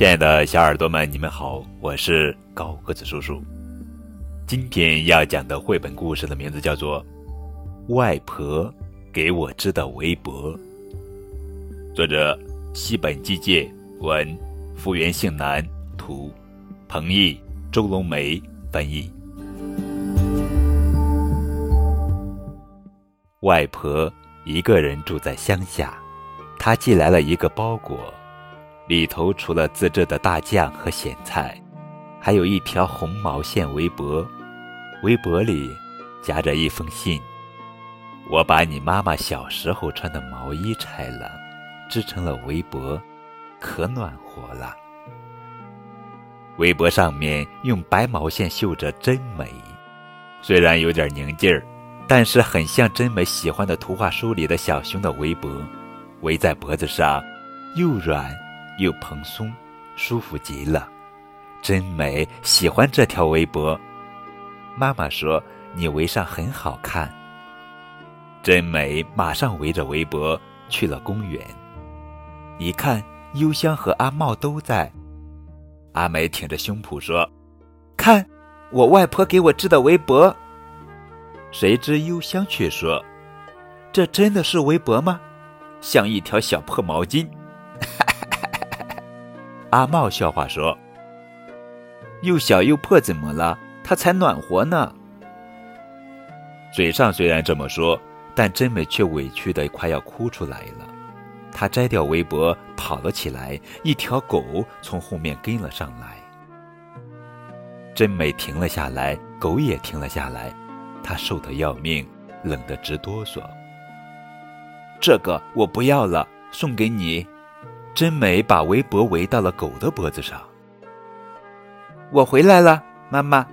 亲爱的小耳朵们，你们好，我是高个子叔叔。今天要讲的绘本故事的名字叫做《外婆给我织的围脖》，作者西本纪介，文福原幸男，图彭毅、周龙梅翻译。外婆一个人住在乡下，她寄来了一个包裹。里头除了自制的大酱和咸菜，还有一条红毛线围脖，围脖里夹着一封信。我把你妈妈小时候穿的毛衣拆了，织成了围脖，可暖和了。围脖上面用白毛线绣着真美，虽然有点拧劲儿，但是很像真美喜欢的图画书里的小熊的围脖，围在脖子上，又软。又蓬松，舒服极了，真美！喜欢这条围脖。妈妈说你围上很好看。真美，马上围着围脖去了公园。一看，幽香和阿茂都在。阿美挺着胸脯说：“看，我外婆给我织的围脖。”谁知幽香却说：“这真的是围脖吗？像一条小破毛巾。”阿茂笑话说：“又小又破，怎么了？它才暖和呢。”嘴上虽然这么说，但真美却委屈的快要哭出来了。她摘掉围脖，跑了起来，一条狗从后面跟了上来。真美停了下来，狗也停了下来。它瘦得要命，冷得直哆嗦。这个我不要了，送给你。真美把围脖围到了狗的脖子上。我回来了，妈妈。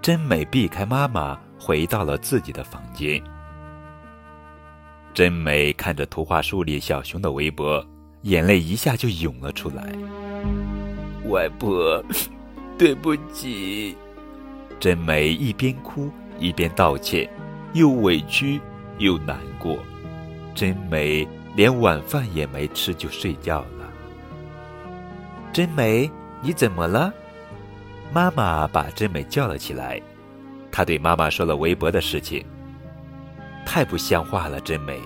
真美避开妈妈，回到了自己的房间。真美看着图画书里小熊的围脖，眼泪一下就涌了出来。外婆，对不起。真美一边哭一边道歉，又委屈又难过。真美。连晚饭也没吃就睡觉了。真美，你怎么了？妈妈把真美叫了起来。她对妈妈说了围脖的事情。太不像话了，真美，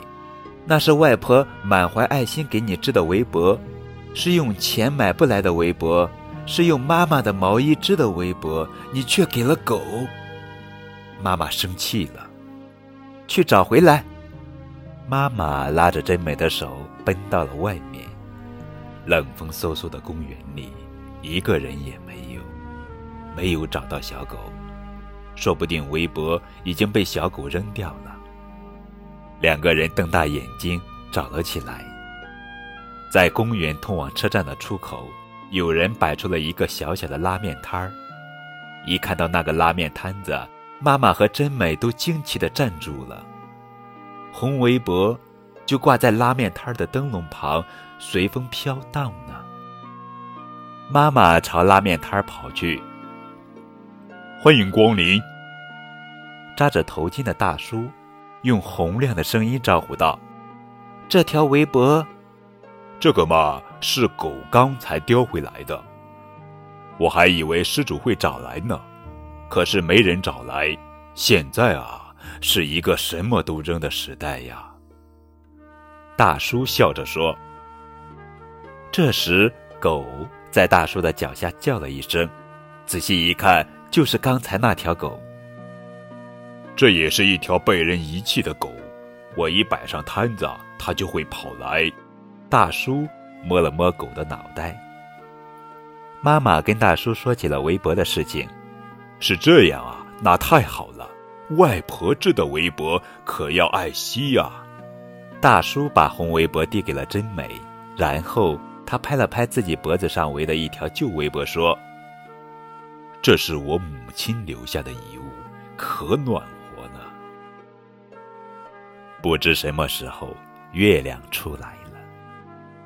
那是外婆满怀爱心给你织的围脖，是用钱买不来的围脖，是用妈妈的毛衣织的围脖，你却给了狗。妈妈生气了，去找回来。妈妈拉着真美的手奔到了外面，冷风嗖嗖的公园里，一个人也没有，没有找到小狗，说不定围脖已经被小狗扔掉了。两个人瞪大眼睛找了起来，在公园通往车站的出口，有人摆出了一个小小的拉面摊儿。一看到那个拉面摊子，妈妈和真美都惊奇地站住了。红围脖就挂在拉面摊的灯笼旁，随风飘荡呢。妈妈朝拉面摊跑去，欢迎光临。扎着头巾的大叔用洪亮的声音招呼道：“这条围脖，这个嘛是狗刚才叼回来的。我还以为失主会找来呢，可是没人找来。现在啊。”是一个什么都扔的时代呀！大叔笑着说。这时，狗在大叔的脚下叫了一声，仔细一看，就是刚才那条狗。这也是一条被人遗弃的狗，我一摆上摊子，它就会跑来。大叔摸了摸狗的脑袋。妈妈跟大叔说起了围脖的事情。是这样啊，那太好了。外婆织的围脖可要爱惜呀！大叔把红围脖递给了真美，然后他拍了拍自己脖子上围的一条旧围脖，说：“这是我母亲留下的遗物，可暖和呢。”不知什么时候，月亮出来了。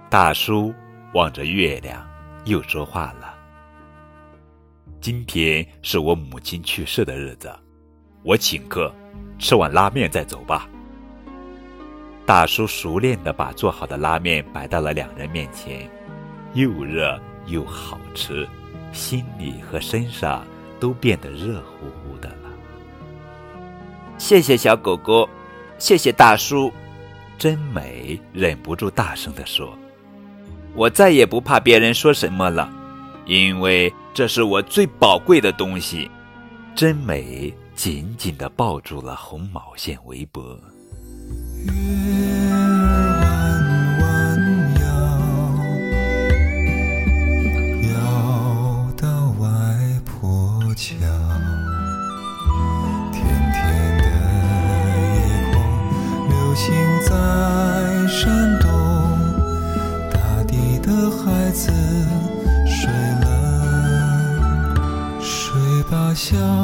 大叔望着月亮，又说话了：“今天是我母亲去世的日子。”我请客，吃碗拉面再走吧。大叔熟练地把做好的拉面摆到了两人面前，又热又好吃，心里和身上都变得热乎乎的了。谢谢小狗狗，谢谢大叔。真美忍不住大声地说：“我再也不怕别人说什么了，因为这是我最宝贵的东西。”真美紧紧地抱住了红毛线围脖。月儿弯弯摇摇到外婆桥甜甜的夜空流星在闪动大地的孩子睡了睡吧小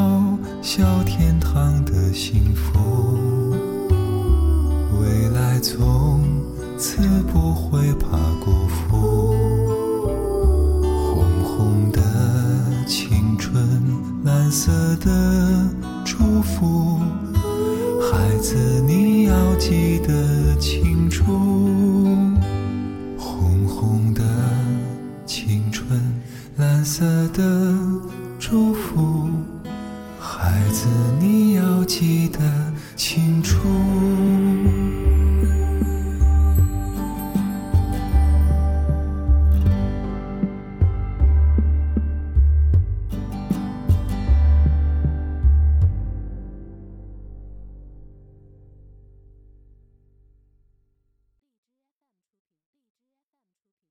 小天堂的幸福，未来从此不会怕辜负。红红的青春，蓝色的祝福，孩子你要记得清楚。孩子，你要记得清楚。